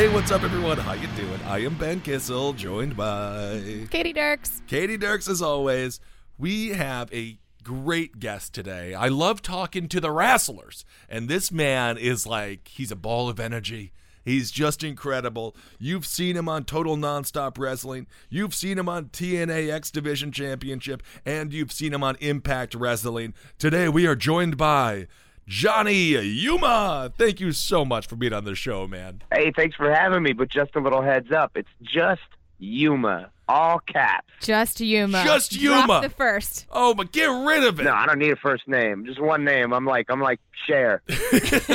Hey, what's up, everyone? How you doing? I am Ben Kissel, joined by Katie Dirks. Katie Dirks. As always, we have a great guest today. I love talking to the wrestlers, and this man is like he's a ball of energy. He's just incredible. You've seen him on Total Nonstop Wrestling. You've seen him on TNA X Division Championship, and you've seen him on Impact Wrestling. Today, we are joined by Johnny Yuma. Thank you so much for being on the show, man. Hey, thanks for having me, but just a little heads up. It's just Yuma, all caps. Just Yuma. Just Drop Yuma. the first. Oh, but get rid of it. No, I don't need a first name. Just one name. I'm like I'm like Cher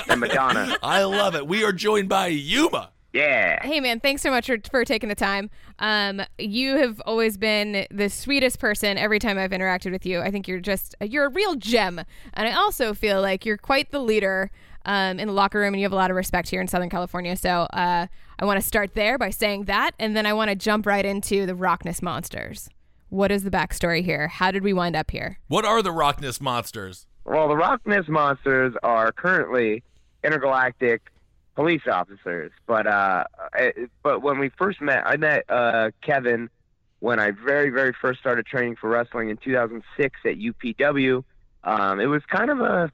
and Madonna. I love it. We are joined by Yuma. Yeah. Hey man, thanks so much for, for taking the time. Um, you have always been the sweetest person every time I've interacted with you. I think you're just you're a real gem, and I also feel like you're quite the leader um, in the locker room, and you have a lot of respect here in Southern California. So uh, I want to start there by saying that, and then I want to jump right into the RockNES Monsters. What is the backstory here? How did we wind up here? What are the RockNES Monsters? Well, the RockNES Monsters are currently intergalactic police officers, but uh, eh, but when we first met, I met uh Kevin when I very very first started training for wrestling in 2006 at UPW. Um, it was kind of a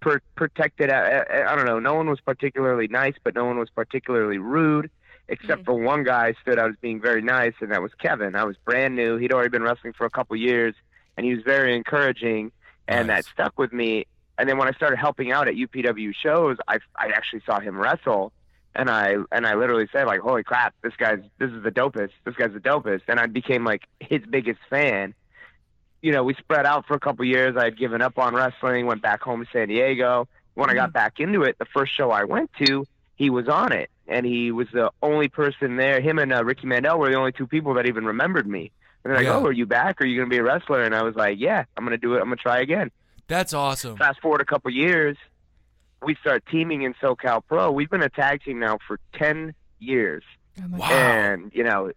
per- protected. I, I I don't know. No one was particularly nice, but no one was particularly rude, except for one guy stood out as being very nice, and that was Kevin. I was brand new. He'd already been wrestling for a couple years, and he was very encouraging, and Nice. that stuck with me. And then when I started helping out at UPW shows, I I actually saw him wrestle, and I and I literally said like, "Holy crap, this guy's this is the dopest. This guy's the dopest." And I became like his biggest fan you know, we spread out for a couple years. I had given up on wrestling, went back home to San Diego. When I got back into it, the first show I went to, he was on it, and he was the only person there. Him and uh, Ricky Mandel were the only two people that even remembered me. And they're like, Yeah. "Oh, are you back? Are you going to be a wrestler?" And I was like, "Yeah, I'm going to do it. I'm going to try again." That's awesome. Fast forward a couple years, we start teaming in SoCal Pro. We've been a tag team now for ten years oh Wow. and you know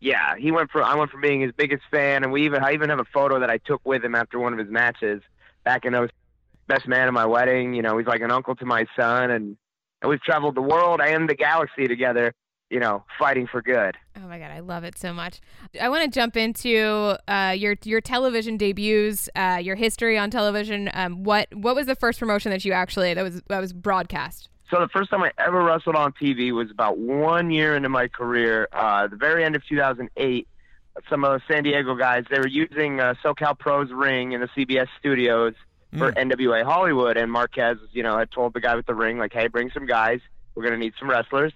yeah he went from i went from being his biggest fan and we even i even have a photo that i took with him after one of his matches back in those best man at my wedding you know he's like an uncle to my son and and we've traveled the world and the galaxy together you know fighting for good Oh my god, I love it so much. I want to jump into uh, your your television debuts, uh, your history on television. Um, what what was the first promotion that you actually that was that was broadcast? so the first time i ever wrestled on tv was about one year into my career uh the very end of 2008 some of the san diego guys they were using uh, socal pros ring in the cbs studios for NWA Hollywood, and Marquez, you know, had told the guy with the ring, like, "Hey, bring some guys. We're gonna need some wrestlers."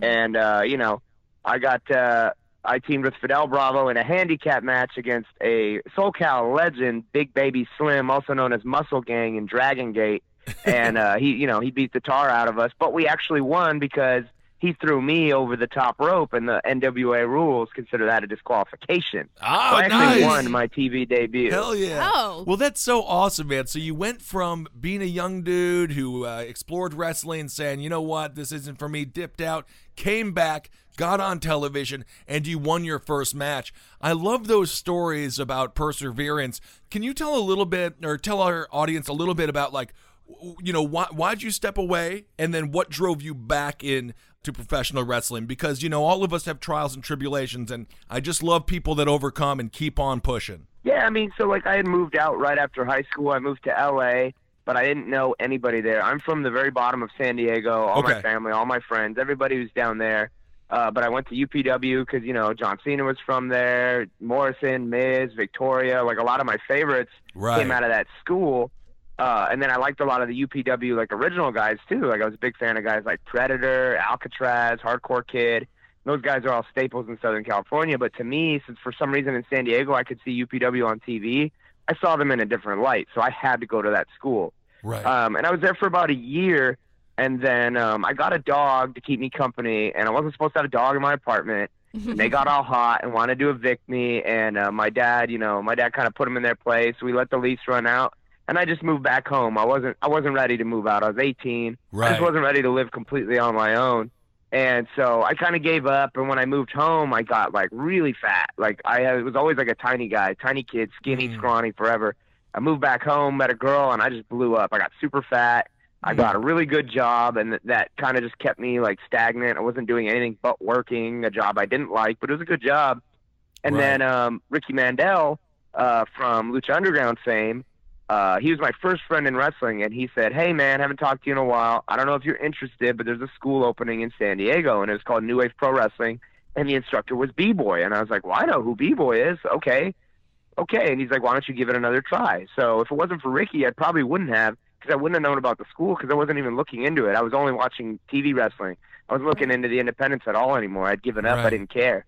And uh, you know, I got uh, I teamed with Fidel Bravo in a handicap match against a SoCal legend, Big Baby Slim, also known as Muscle Gang in Dragon Gate, and uh, he, you know, he beat the tar out of us, but we actually won because he threw me over the top rope, and the NWA rules consider that a disqualification. Oh, so I actually nice. won my TV debut. Hell yeah. Oh. Well, that's so awesome, man. So you went from being a young dude who uh, explored wrestling, saying, you know what, this isn't for me, dipped out, came back, got on television, and you won your first match. I love those stories about perseverance. Can you tell a little bit, or tell our audience a little bit about, like, w- you know, why, why'd you step away, and then what drove you back in to professional wrestling? Because, you know, all of us have trials and tribulations, and I just love people that overcome and keep on pushing. Yeah, I mean, so like I had moved out right after high school. I moved to LA, but I didn't know anybody there. I'm from the very bottom of San Diego. All Okay. my family, all my friends, everybody was down there. Uh, but I went to UPW because you know John Cena was from there, Morrison, Miz, Victoria, like a lot of my favorites Right. came out of that school. Uh, and then I liked a lot of the UPW like original guys too. Like I was a big fan of guys like Predator, Alcatraz, Hardcore Kid. Those guys are all staples in Southern California. But to me, since for some reason in San Diego I could see UPW on TV, I saw them in a different light. So I had to go to that school. Right. Um, and I was there for about a year, and then um, I got a dog to keep me company, and I wasn't supposed to have a dog in my apartment. and they got all hot and wanted to evict me, and uh, my dad, you know, my dad kind of put them in their place. We let the lease run out, and I just moved back home. I wasn't, I wasn't ready to move out. I was 18. I Right. just wasn't ready to live completely on my own. And so I kind of gave up. And when I moved home, I got like really fat. Like I had, was always like a tiny guy, tiny kid, skinny, Mm. scrawny forever. I moved back home, met a girl, and I just blew up. I got super fat. I got a really good job, and th- that kind of just kept me like stagnant. I wasn't doing anything but working a job I didn't like, but it was a good job. And Right. then um, Ricky Mandel uh, from Lucha Underground fame, uh, he was my first friend in wrestling, and he said, "Hey man, haven't talked to you in a while. I don't know if you're interested, but there's a school opening in San Diego, and it was called New Wave Pro Wrestling, and the instructor was B Boy." And I was like, "Well, I know who B Boy is. Okay, okay." And he's like, "Why don't you give it another try?" So if it wasn't for Ricky, I probably wouldn't have, because I wouldn't have known about the school, because I wasn't even looking into it. I was only watching TV wrestling. I wasn't looking into the independents at all anymore. I'd given up. I didn't care.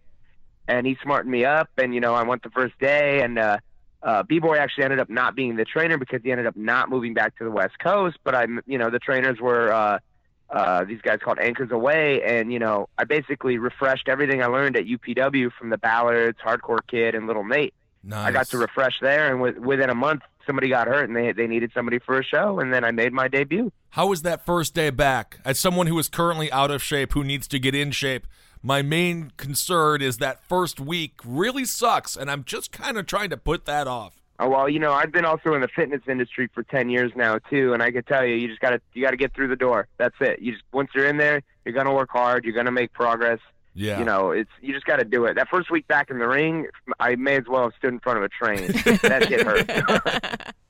And he smartened me up, and you know, I went the first day, and uh, uh, B Boy actually ended up not being the trainer because he ended up not moving back to the West Coast. But I'm, you know, the trainers were uh, uh, these guys called Anchors Away, and you know, I basically refreshed everything I learned at UPW from the Ballards, Hardcore Kid, and Little Nate. nice. I got to refresh there, and with, within a month, somebody got hurt, and they they needed somebody for a show, and then I made my debut. How was that first day back? As someone who is currently out of shape, who needs to get in shape, my main concern is that first week really sucks, and I'm just kind of trying to put that off. Oh, well, you know, I've been also in the fitness industry for ten years now too, and I can tell you, you just gotta you gotta get through the door. That's it. You just once you're in there, you're gonna work hard. You're gonna make progress. Yeah. You know, it's you just got to do it. That first week back in the ring, I may as well have stood in front of a train. that shit hurt.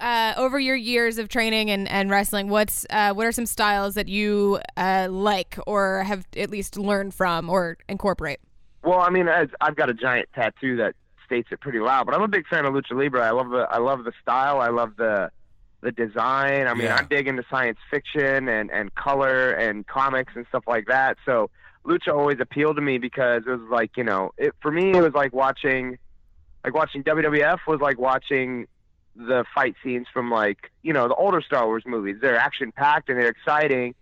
uh, over your years of training and, and wrestling, what's uh, what are some styles that you uh, like or have at least learned from or incorporate? well, I mean, I've got a giant tattoo that states it pretty loud, but I'm a big fan of lucha libre. I love the I love the style. I love the the design. I mean, Yeah. I'm big into science fiction and and color and comics and stuff like that. So lucha always appealed to me because it was like you know, it for me it was like watching like watching WWF was like watching the fight scenes from like you know the older Star Wars movies. They're action packed and they're exciting,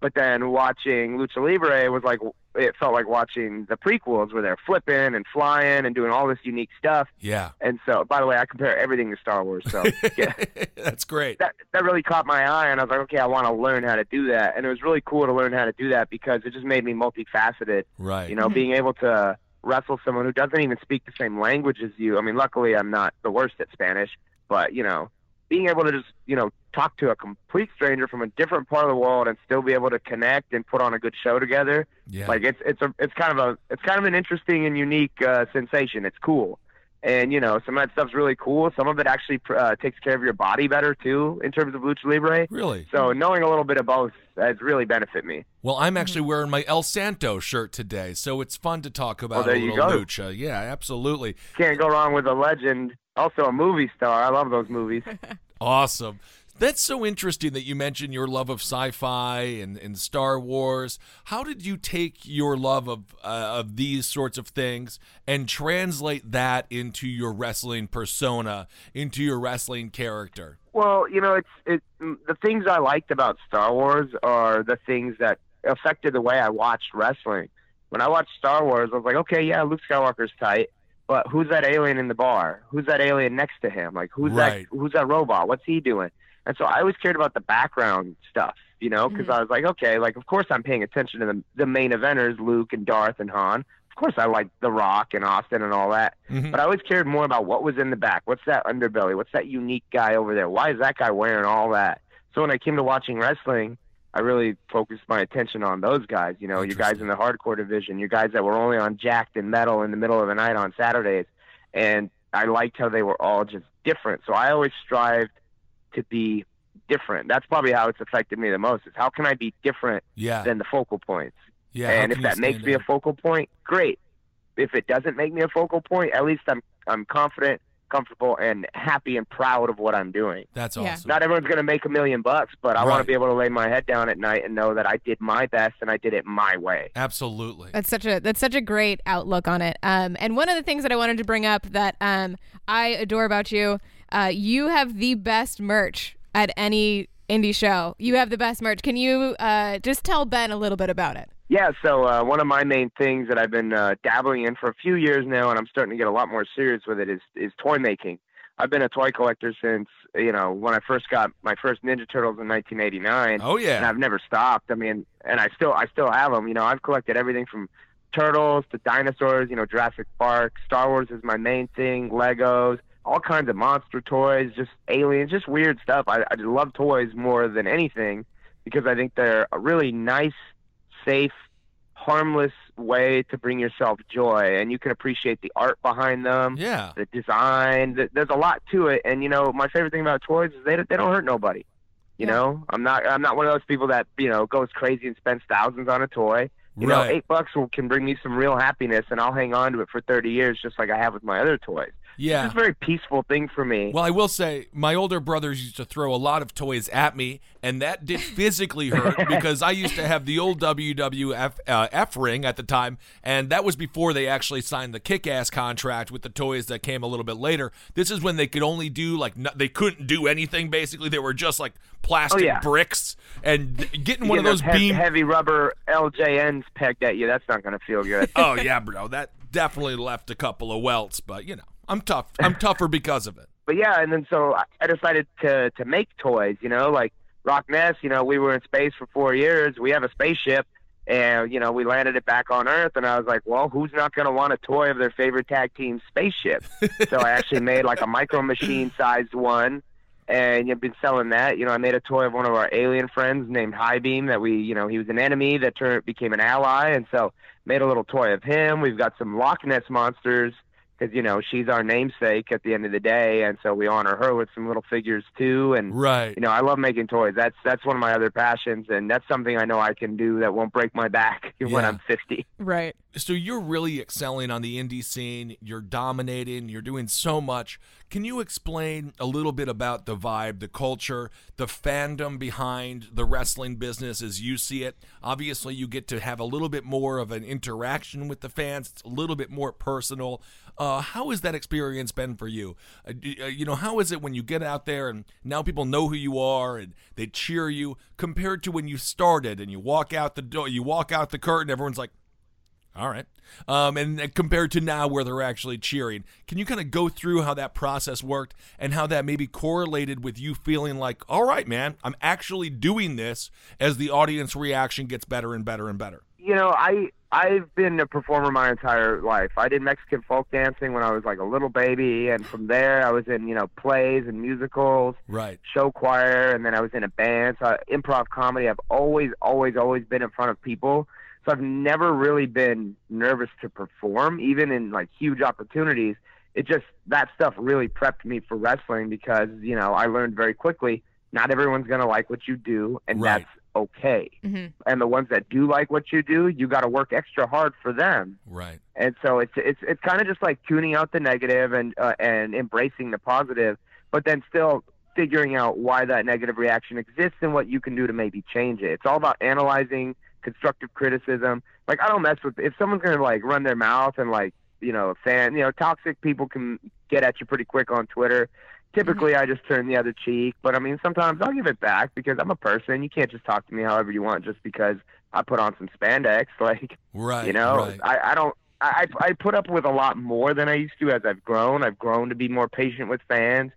but then watching Lucha Libre was like it felt like watching the prequels where they're flipping and flying and doing all this unique stuff. Yeah. And so, by the way, I compare everything to Star Wars. So yeah, That's great. that that really caught my eye, and I was like, okay, I want to learn how to do that. And it was really cool to learn how to do that because it just made me multifaceted. Right. You know, being able to wrestle someone who doesn't even speak the same language as you. I mean, luckily, I'm not the worst at Spanish, but you know, being able to just you know talk to a complete stranger from a different part of the world and still be able to connect and put on a good show together yeah. like it's it's a it's kind of a it's kind of an interesting and unique uh, sensation. It's cool, and you know some of that stuff's really cool. Some of it actually uh, takes care of your body better too in terms of lucha libre. really? So knowing a little bit of both has really benefited me. Well, I'm actually wearing my El Santo shirt today, so it's fun to talk about there a you little go. lucha. Yeah, absolutely. Can't go wrong with a legend. Also a movie star. I love those movies. Awesome. That's so interesting that you mentioned your love of sci-fi and, and Star Wars. How did you take your love of uh, of these sorts of things and translate that into your wrestling persona, into your wrestling character? Well, you know, it's it. The things I liked about Star Wars are the things that affected the way I watched wrestling. When I watched Star Wars, I was like, okay, yeah, Luke Skywalker's tight, but who's that alien in the bar? Who's that alien next to him? Like, who's Right. that? Who's that robot? What's he doing? And so I always cared about the background stuff, you know, because I was like, okay, like of course I'm paying attention to the the main eventers, Luke and Darth and Han. Of course I like The Rock and Austin and all that, Mhm. but I always cared more about what was in the back. What's that underbelly? What's that unique guy over there? Why is that guy wearing all that? So when I came to watching wrestling, I really focused my attention on those guys. You know, your guys in the hardcore division, your guys that were only on Jakked and metal in the middle of the night on Saturdays, and I liked how they were all just different. So I always strived to be different. That's probably how it's affected me the most. Is how can I be different Yeah. than the focal points? Yeah. and if that makes me a focal point, great. If it doesn't make me a focal point, at least I'm I'm confident, comfortable, and happy and proud of what I'm doing. That's Yeah. awesome. Not everyone's going to make a million bucks, but I want to be able to lay my head down at night and know that I did my best and I did it my way. Absolutely. That's such a that's such a great outlook on it. Um, and one of the things that I wanted to bring up that um, I adore about you, uh, you have the best merch at any indie show. You have the best merch. Can you uh, just tell Ben a little bit about it? Yeah, so uh, one of my main things that I've been uh, dabbling in for a few years now, and I'm starting to get a lot more serious with it, is is toy making. I've been a toy collector since you know when I first got my first Ninja Turtles in 1989. Oh yeah, and. I've never stopped. I mean, and I still I still have them. You know, I've collected everything from turtles to dinosaurs. You know, Jurassic Park, Star Wars is my main thing. Legos, all kinds of monster toys, just aliens, just weird stuff. I I love toys more than anything because I think they're a really nice, safe, harmless way to bring yourself joy, and you can appreciate the art behind them Yeah. the design. th- There's a lot to it, and you know, my favorite thing about toys is they they don't hurt nobody. You Yeah. know, I'm not I'm not one of those people that you know goes crazy and spends thousands on a toy. You know, Right. eight bucks will, can bring me some real happiness, and I'll hang on to it for 30 years, just like I have with my other toys. Yeah. It's a very peaceful thing for me. Well, I will say my older brothers used to throw a lot of toys at me, and that did physically hurt because I used to have the old WWF uh, F ring at the time, and that was before they actually signed the kick-ass contract with the toys that came a little bit later. This is when they could only do like no, they couldn't do anything. Basically, they were just like plastic Oh, yeah. bricks, and getting You one of those heavy, beam. heavy rubber LJNs pegged at you. That's not going to feel good. oh yeah, bro, that definitely left a couple of welts, but you know, I'm tough. I'm tougher because of it. but yeah, and then so I- decided to to make toys. You know, like RockNES. You know, we were in space for four years. We have a spaceship, and you know, we landed it back on Earth. And I was like, well, who's not going to want a toy of their favorite tag team spaceship? so I actually made like a micro machine sized one. And you've been selling that. You know, I made a toy of one of our alien friends named High Beam that we, you know, he was an enemy that turned became an ally, and so made a little toy of him. We've got some Loch Ness monsters because you know she's our namesake at the end of the day, and so we honor her with some little figures too. And Right. you know, I love making toys. That's that's one of my other passions, and that's something I know I can do that won't break my back when I'm 50. Right. So you're really excelling on the indie scene. You're dominating. You're doing so much. Can you explain a little bit about the vibe, the culture, the fandom behind the wrestling business as you see it? Obviously, you get to have a little bit more of an interaction with the fans. It's a little bit more personal. Uh, how has that experience been for you? Uh, uh, you know, how is it when you get out there and now people know who you are and they cheer you compared to when you started and you walk out the door, you walk out the curtain, everyone's like, all right. Um, and uh, compared to now where they're actually cheering, can you kind of go through how that process worked and how that maybe correlated with you feeling like, all right, man, I'm actually doing this as the audience reaction gets better and better and better? You know, I I've been a performer my entire life. I did Mexican folk dancing when I was like a little baby, and from there I was in you know plays and musicals. Right. show choir, and then I was in a band. So I- improv comedy. I've always, always, always been in front of people. So I've never really been nervous to perform, even in like huge opportunities. It just that stuff really prepped me for wrestling because you know I learned very quickly. Not everyone's gonna like what you do, and Right. that's okay. Mhm. And the ones that do like what you do, you got to work extra hard for them Right. and so it's it's it's kind of just like tuning out the negative and uh, and embracing the positive, but then still figuring out why that negative reaction exists and what you can do to maybe change it. It's all about analyzing constructive criticism. Like I don't mess with if someone's gonna like run their mouth and like you know a fan you know toxic people can get at you pretty quick on Twitter. Typically, mm-hmm. I just turn the other cheek, but I mean, sometimes I'll give it back because I'm a person. You can't just talk to me however you want just because I put on some spandex. Like, Right. you know, right. I, I don't. I I I put up with a lot more than I used to as I've grown. I've grown to be more patient with fans.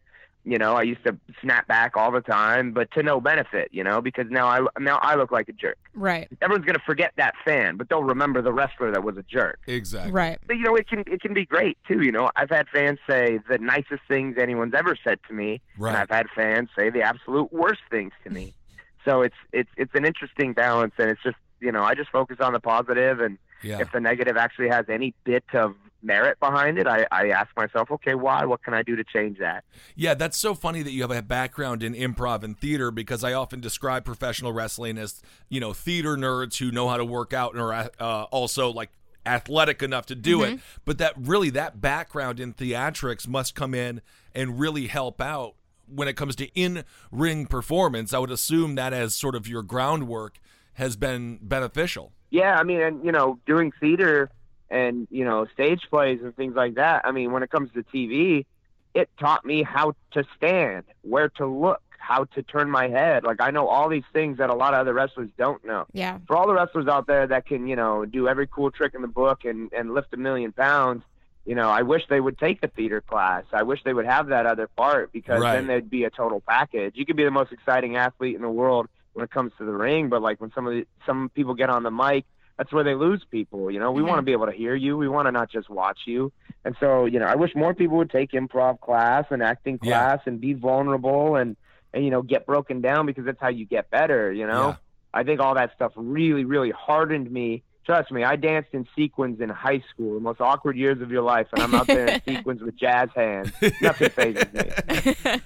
You know, I used to snap back all the time, but to no benefit. You know, because now I now I look like a jerk. Right. Everyone's gonna forget that fan, but they'll remember the wrestler that was a jerk. exactly. Right. But you know, it can it can be great too. You know, I've had fans say the nicest things anyone's ever said to me, Right. and I've had fans say the absolute worst things to me. so it's it's it's an interesting balance, and it's just you know I just focus on the positive, and Yeah. if the negative actually has any bit of merit behind it, I, I ask myself, okay, why? What can I do to change that? Yeah, that's so funny that you have a background in improv and theater because I often describe professional wrestling as, you know, theater nerds who know how to work out and are uh, also like athletic enough to do it. But that really, that background in theatrics must come in and really help out when it comes to in ring performance. I would assume that as sort of your groundwork has been beneficial. Yeah, I mean, and you know, doing theater and you know stage plays and things like that. I mean, when it comes to TV, it taught me how to stand, where to look, how to turn my head. Like I know all these things that a lot of other wrestlers don't know. Yeah. For all the wrestlers out there that can, you know, do every cool trick in the book and and lift a million pounds, you know, I wish they would take the theater class. I wish they would have that other part because Right. then they'd be a total package. You could be the most exciting athlete in the world when it comes to the ring, but like when some of the, some people get on the mic, that's where they lose people. You know, we want to be able to hear you. We want to not just watch you. And so, you know, I wish more people would take improv class and acting Yeah. class and be vulnerable and and you know get broken down because that's how you get better. You know. Yeah. I think all that stuff really, really hardened me. Trust me, I danced in sequins in high school, the most awkward years of your life, and I'm out there in sequins with jazz hands. Nothing phases me.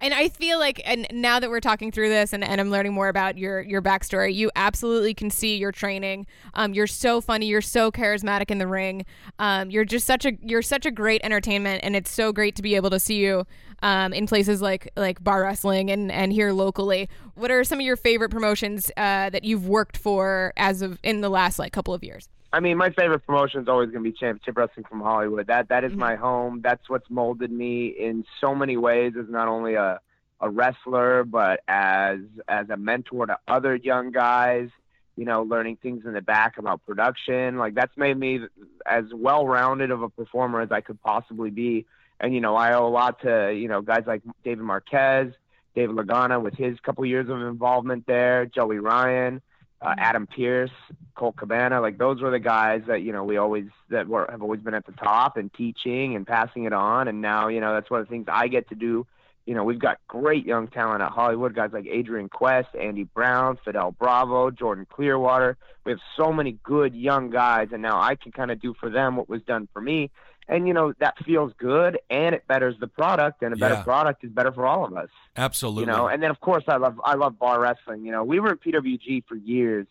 and I feel like, and now that we're talking through this, and, and I'm learning more about your your backstory, you absolutely can see your training. Um, you're so funny. You're so charismatic in the ring. Um, you're just such a you're such a great entertainment, and it's so great to be able to see you um, in places like like bar wrestling and and here locally. What are some of your favorite promotions uh, that you've worked for as of in the last like couple of years? I mean, my favorite promotion is always going to be Championship Wrestling from Hollywood. That that is my home. That's what's molded me in so many ways as not only a a wrestler, but as as a mentor to other young guys. You know, learning things in the back about production. Like that's made me as well rounded of a performer as I could possibly be. And you know, I owe a lot to you know guys like David Marquez, David Lagana with his couple years of involvement there, Joey Ryan uh, Adam Pearce, Colt Cabana, like those were the guys that you know we always that were have always been at the top and teaching and passing it on, and now you know that's one of the things I get to do. You know, we've got great young talent at Hollywood, guys like Adrian Quest, Andy Brown, Fidel Bravo, Jordan Clearwater. We have so many good young guys, and now I can kind of do for them what was done for me. And you know that feels good, and it betters the product, and a better Yeah. product is better for all of us Absolutely. you know and then of course i love i love bar wrestling you know we were at pwg for years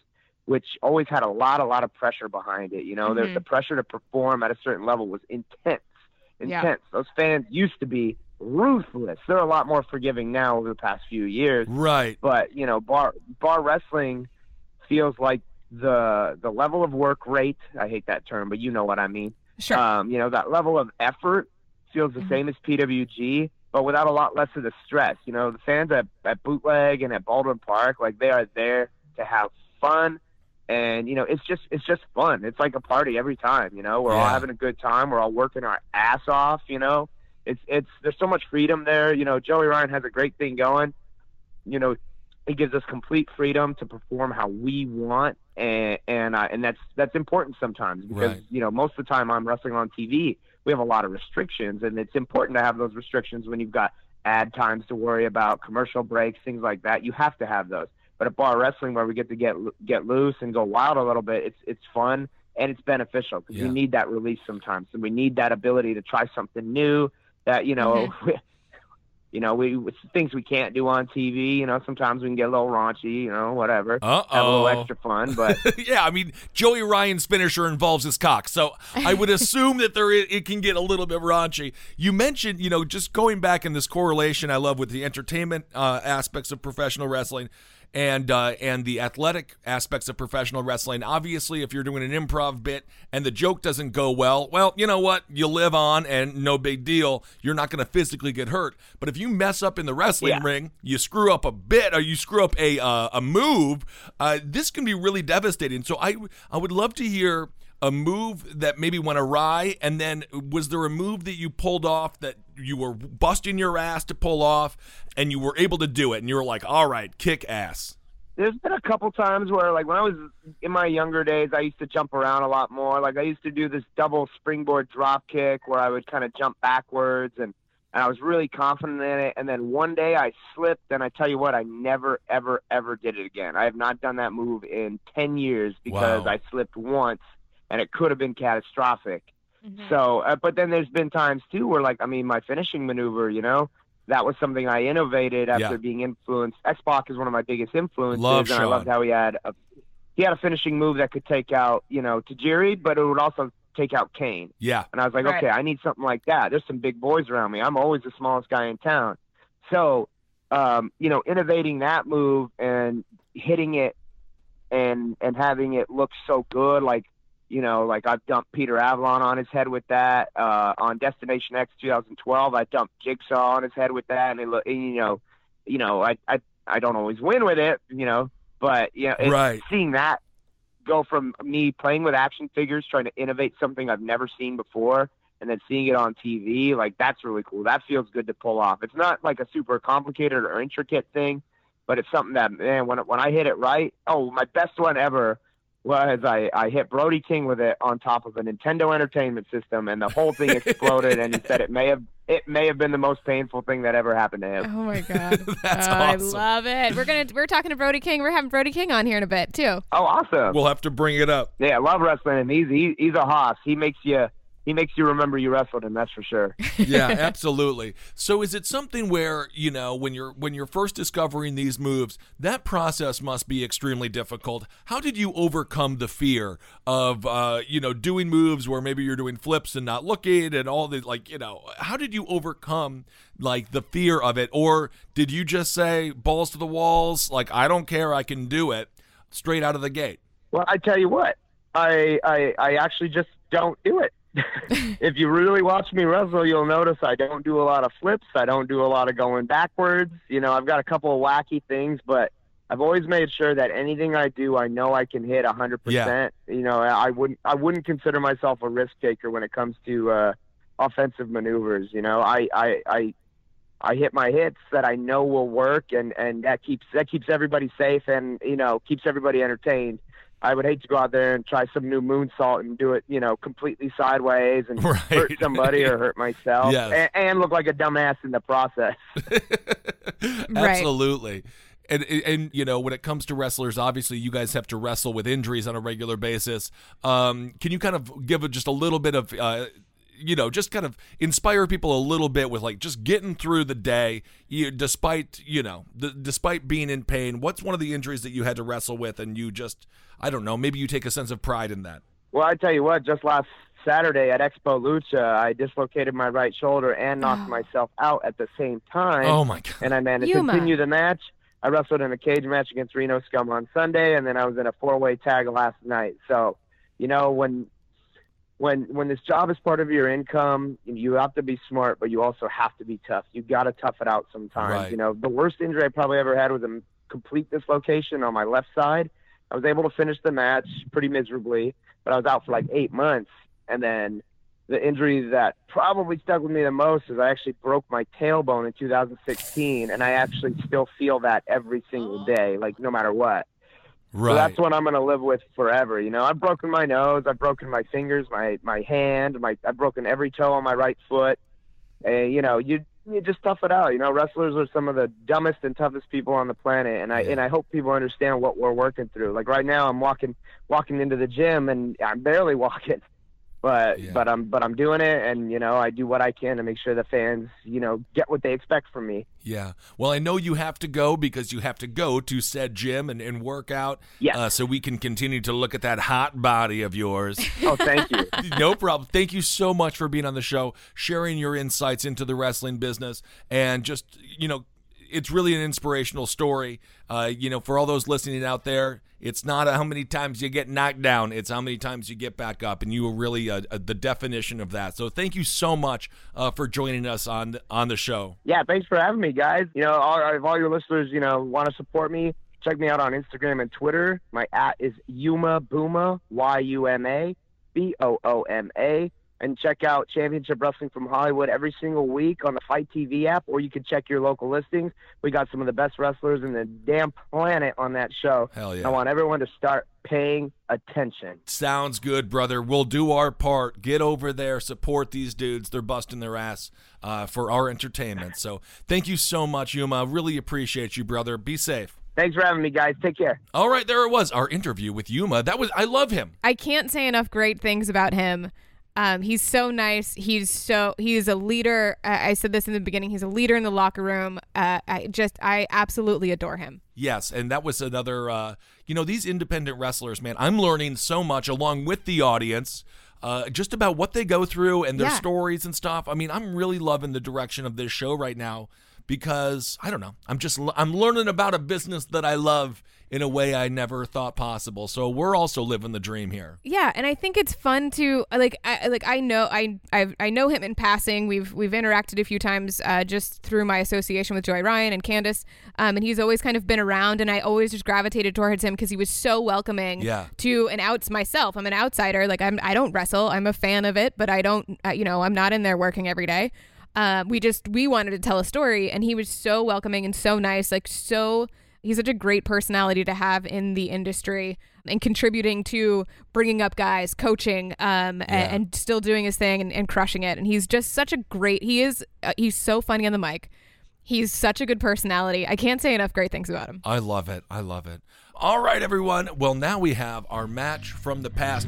which always had a lot a lot of pressure behind it you know the, Mhm. the pressure to perform at a certain level was intense Yeah. intense those fans used to be ruthless they're a lot more forgiving now over the past few years right. but you know bar bar wrestling feels like the the level of work rate i hate that term but you know what i mean Sure. um, you know, that level of effort feels the same as PWG, but without a lot less of the stress. You know, the fans at, at Bootleg and at Baldwin Park, like they are there to have fun. And, you know, it's just it's just fun. It's like a party every time, you know. We're all having a good time. We're all working our ass off, you know. It's it's there's so much freedom there. You know, Joey Ryan has a great thing going. You know, it gives us complete freedom to perform how we want and and uh, and that's that's important sometimes because Right. you know most of the time I'm wrestling on TV we have a lot of restrictions and it's important to have those restrictions when you've got ad times to worry about commercial breaks things like that you have to have those but at bar wrestling where we get to get get loose and go wild a little bit it's it's fun and it's beneficial because Yeah. we need that release sometimes and we need that ability to try something new that you know you know we things we can't do on TV you know sometimes we can get a little raunchy you know whatever Uh have a little extra fun but yeah, I mean, Joey Ryan's finisher involves his cock, so I would assume that there it can get a little bit raunchy. You mentioned, you know, just going back in this correlation I love with the entertainment uh, aspects of professional wrestling and uh, and the athletic aspects of professional wrestling. Obviously, if you're doing an improv bit and the joke doesn't go well, well, you know what? You live on, and no big deal. You're not going to physically get hurt. But if you mess up in the wrestling Yeah. ring, you screw up a bit, or you screw up a uh, a move, uh, this can be really devastating. So I I would love to hear a move that maybe went awry, and then was there a move that you pulled off that you were busting your ass to pull off, and you were able to do it, and you were like, all right, kick ass. There's been a couple times where, like, when I was in my younger days, I used to jump around a lot more. Like, I used to do this double springboard drop kick where I would kind of jump backwards, and, and I was really confident in it. And then one day I slipped, and I tell you what, I never, ever, ever did it again. I have not done that move in 10 years because Wow. I slipped once, and it could have been catastrophic. So, uh, but then there's been times too where, like, I mean, my finishing maneuver, you know, that was something I innovated after Yeah. being influenced. X Pac is one of my biggest influences, Love and I loved how he had a he had a finishing move that could take out, you know, Tajiri, but it would also take out Kane. Yeah, And I was like, Right. okay, I need something like that. There's some big boys around me. I'm always the smallest guy in town. So, um, you know, innovating that move and hitting it and and having it look so good, like, you know, like I've dumped Peter Avalon on his head with that. Uh, on Destination X 2012, I dumped Jigsaw on his head with that, and it look, you know, you know, I I I don't always win with it, you know, but you know, Right. seeing that go from me playing with action figures, trying to innovate something I've never seen before, and then seeing it on TV, like that's really cool. That feels good to pull off. It's not like a super complicated or intricate thing, but it's something that man, when when I hit it right, oh, my best one ever was I, I hit Brody King with it on top of a Nintendo Entertainment System, and the whole thing exploded. and he said it may have it may have been the most painful thing that ever happened to him. Oh my god, That's Oh, I love it. We're gonna we're talking to Brody King. We're having Brody King on here in a bit too. Oh, awesome! we'll have to bring it up. yeah, I love wrestling him. He's he, he's a hoss. He makes you he makes you remember you wrestled him. That's for sure. yeah, absolutely. So is it something where, you know, when you're when you're first discovering these moves, that process must be extremely difficult. How did you overcome the fear of uh, you know, doing moves where maybe you're doing flips and not looking and all the like, you know, how did you overcome like the fear of it or did you just say balls to the walls, like I don't care, I can do it straight out of the gate? Well, I tell you what, I I, I actually just don't do it. if you really watch me wrestle, you'll notice I don't do a lot of flips. I don't do a lot of going backwards. You know, I've got a couple of wacky things, but I've always made sure that anything I do, I know I can hit a hundred percent. You know, I wouldn't I wouldn't consider myself a risk taker when it comes to uh, offensive maneuvers. You know, I I. I I hit my hits that I know will work, and and that keeps that keeps everybody safe, and you know keeps everybody entertained. I would hate to go out there and try some new moonsault and do it, you know, completely sideways and Right. hurt somebody or hurt myself, Yes. and, and look like a dumbass in the process. Absolutely. And, and you know when it comes to wrestlers, obviously you guys have to wrestle with injuries on a regular basis. Um, can you kind of give a, just a little bit of, uh, you know, just kind of inspire people a little bit with like just getting through the day, you, despite you know, d- despite being in pain. What's one of the injuries that you had to wrestle with, and you just, I don't know, maybe you take a sense of pride in that. Well, I tell you what, just last Saturday at Expo Lucha, I dislocated my right shoulder and knocked oh. myself out at the same time. Oh my god! and I managed Yuma. to continue the match. I wrestled in a cage match against Reno Scum on Sunday, and then I was in a four-way tag last night. So, you know, when when when this job is part of your income, you have to be smart, but you also have to be tough. You got to tough it out sometimes. Right. You know, the worst injury I probably ever had was a complete dislocation on my left side. I was able to finish the match pretty miserably, but I was out for like eight months, and then the injury that probably stuck with me the most is I actually broke my tailbone in 2016, and I actually still feel that every single oh. day, like no matter what. So that's what I'm gonna live with forever. You know, I've broken my nose, I've broken my fingers, my my hand, my I've broken every toe on my right foot. And you know, you you just tough it out. You know, wrestlers are some of the dumbest and toughest people on the planet, and I Yeah. and I hope people understand what we're working through. Like right now, I'm walking walking into the gym, and I'm barely walking, but Yeah. but I'm but I'm doing it, and you know, I do what I can to make sure the fans, you know, get what they expect from me. Yeah. Well, I know you have to go because you have to go to said gym and, and work out. Yes. Uh, so we can continue to look at that hot body of yours. Oh, thank you. no problem. Thank you so much for being on the show, sharing your insights into the wrestling business, and just, you know, it's really an inspirational story. Uh, you know, for all those listening out there, it's not how many times you get knocked down; it's how many times you get back up, and you are really uh, uh, the definition of that. So, thank you so much uh, for joining us on on the show. Yeah, thanks for having me, guys. You know, all, if all your listeners, you know, want to support me, check me out on Instagram and Twitter. My at is Yuma Booma, Y U M A B O O M A. And check out Championship Wrestling from Hollywood every single week on the FITE TV app, or you can check your local listings. We got some of the best wrestlers in the damn planet on that show. Hell yeah. I want everyone to start paying attention. Sounds good, brother. We'll do our part. Get over there, support these dudes. They're busting their ass uh, for our entertainment. So, thank you so much, Yuma. Really appreciate you, brother. Be safe. Thanks for having me, guys. Take care. All right, there it was. Our interview with Yuma. That was I love him. I can't say enough great things about him. Um, he's so nice. He's so he's a leader. Uh, I said this in the beginning. He's a leader in the locker room. Uh, I just I absolutely adore him. Yes, and that was another. Uh, you know, these independent wrestlers, man. I'm learning so much along with the audience. Uh, just about what they go through and their Yeah. stories and stuff. I mean, I'm really loving the direction of this show right now because I don't know. I'm just I'm learning about a business that I love in a way I never thought possible. So we're also living the dream here. Yeah, and I think it's fun to like I like I know I I I know him in passing. We've we've interacted a few times uh, just through my association with Joey Ryan and Candice, um, and he's always kind of been around, and I always just gravitated towards him because he was so welcoming Yeah. to an outs myself. I'm an outsider. Like I'm I don't wrestle. I'm a fan of it, but I don't uh, you know I'm not in there working every day. Uh, we just we wanted to tell a story, and he was so welcoming and so nice, like so. He's such a great personality to have in the industry and contributing to bringing up guys, coaching, um, Yeah. and, still doing his thing and, and crushing it. And he's just such a great. He is. Uh, he's so funny on the mic. He's such a good personality. I can't say enough great things about him. I love it. I love it. All right, everyone. Well, now we have our match from the past.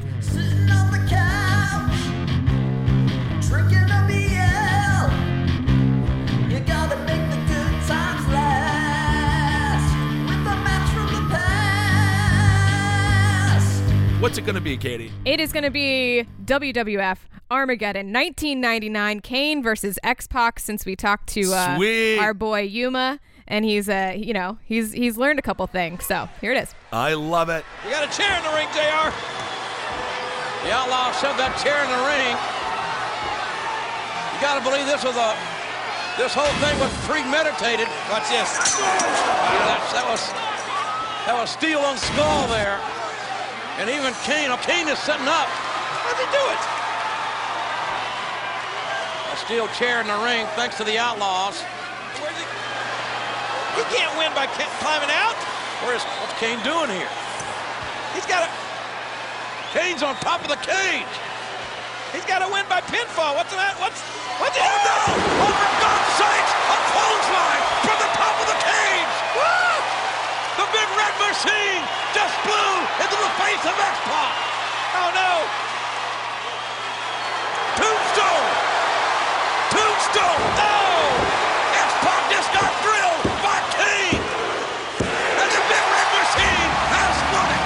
What's it going to be, Katie? It is going to be WWF Armageddon 1999 Kane versus X Pac. Since we talked to uh, our boy Yuma, and he's uh you know he's he's learned a couple things. So here it is. I love it. You got a chair in the ring, JR. The outlaw shoved that chair in the ring. You got to believe this was a. This whole thing was premeditated. Watch this. Yeah, that's, that was that was steel on skull there. And even Kane, oh, Kane is sitting up. How'd he do it? A steel chair in the ring, thanks to the Outlaws. Where's he? Can't win by climbing out. Where's what's Kane doing here? He's got a. Kane's on top of the cage. He's got to win by pinfall. What's that? What's what's it? Oh no! Oh for God's sakes! A clothesline from the top of the cage. Woo! The big red machine just blew face of X-Pac. Oh no! Tombstone! Tombstone! No! X-Pac just got drilled by Kane! And the big red machine has won it!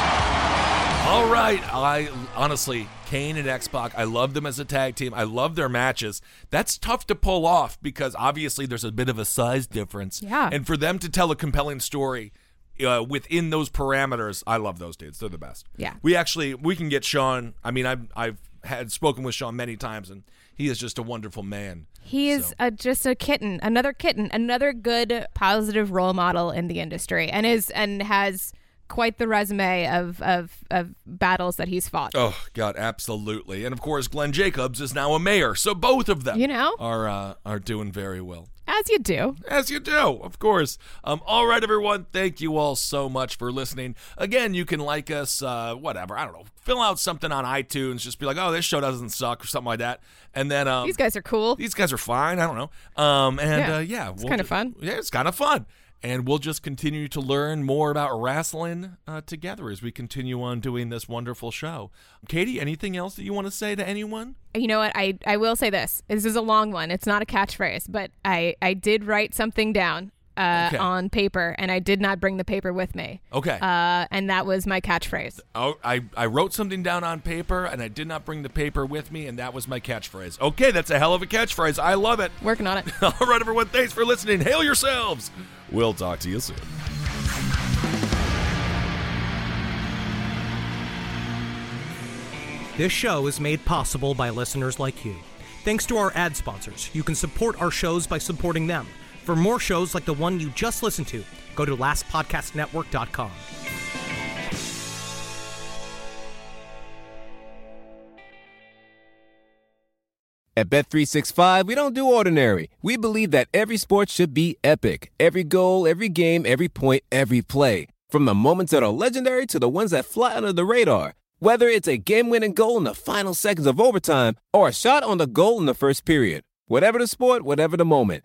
All right. I honestly, Kane and X Pac, I love them as a tag team. I love their matches. That's tough to pull off because obviously there's a bit of a size difference. Yeah. And for them to tell a compelling story uh, within those parameters, I love those dudes. They're the best. Yeah. We actually we can get Sean. I mean, I've I've had spoken with Sean many times, and he is just a wonderful man. He is So- a, just a kitten, another kitten, another good positive role model in the industry, and is and has quite the resume of of, of battles that he's fought. Oh God, absolutely. And of course, Glenn Jacobs is now a mayor, so both of them, You know? are uh, are doing very well. As you do. As you do, of course. Um, all right, everyone. Thank you all so much for listening. Again, you can like us, uh, whatever. I don't know. Fill out something on iTunes. Just be like, oh, this show doesn't suck or something like that. And then um, These guys are cool. these guys are fine. I don't know. Um, and Yeah. uh, yeah, It's we'll kinda ju- fun. Yeah, it's kind of fun. And we'll just continue to learn more about wrestling uh, together as we continue on doing this wonderful show. Katie, anything else that you want to say to anyone? You know what? I, I will say this. This is a long one. It's not a catchphrase, but I, I did write something down. Uh, Okay. on paper, and I did not bring the paper with me. Okay. Uh, and that was my catchphrase. Oh, I, I wrote something down on paper and I did not bring the paper with me, and that was my catchphrase. Okay, that's a hell of a catchphrase. I love it. Working on it. All right, everyone, thanks for listening. Hail yourselves. We'll talk to you soon. This show is made possible by listeners like you. Thanks to our ad sponsors, you can support our shows by supporting them. For more shows like the one you just listened to, go to lastpodcastnetwork.com. At Bet365, we don't do ordinary. We believe that every sport should be epic. Every goal, every game, every point, every play. From the moments that are legendary to the ones that fly under the radar. Whether it's a game-winning goal in the final seconds of overtime or a shot on the goal in the first period. Whatever the sport, whatever the moment.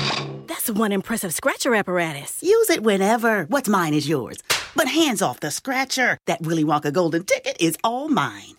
That's one impressive scratcher apparatus. Use it whenever. What's mine is yours. But hands off the scratcher. That Willy Wonka golden ticket is all mine.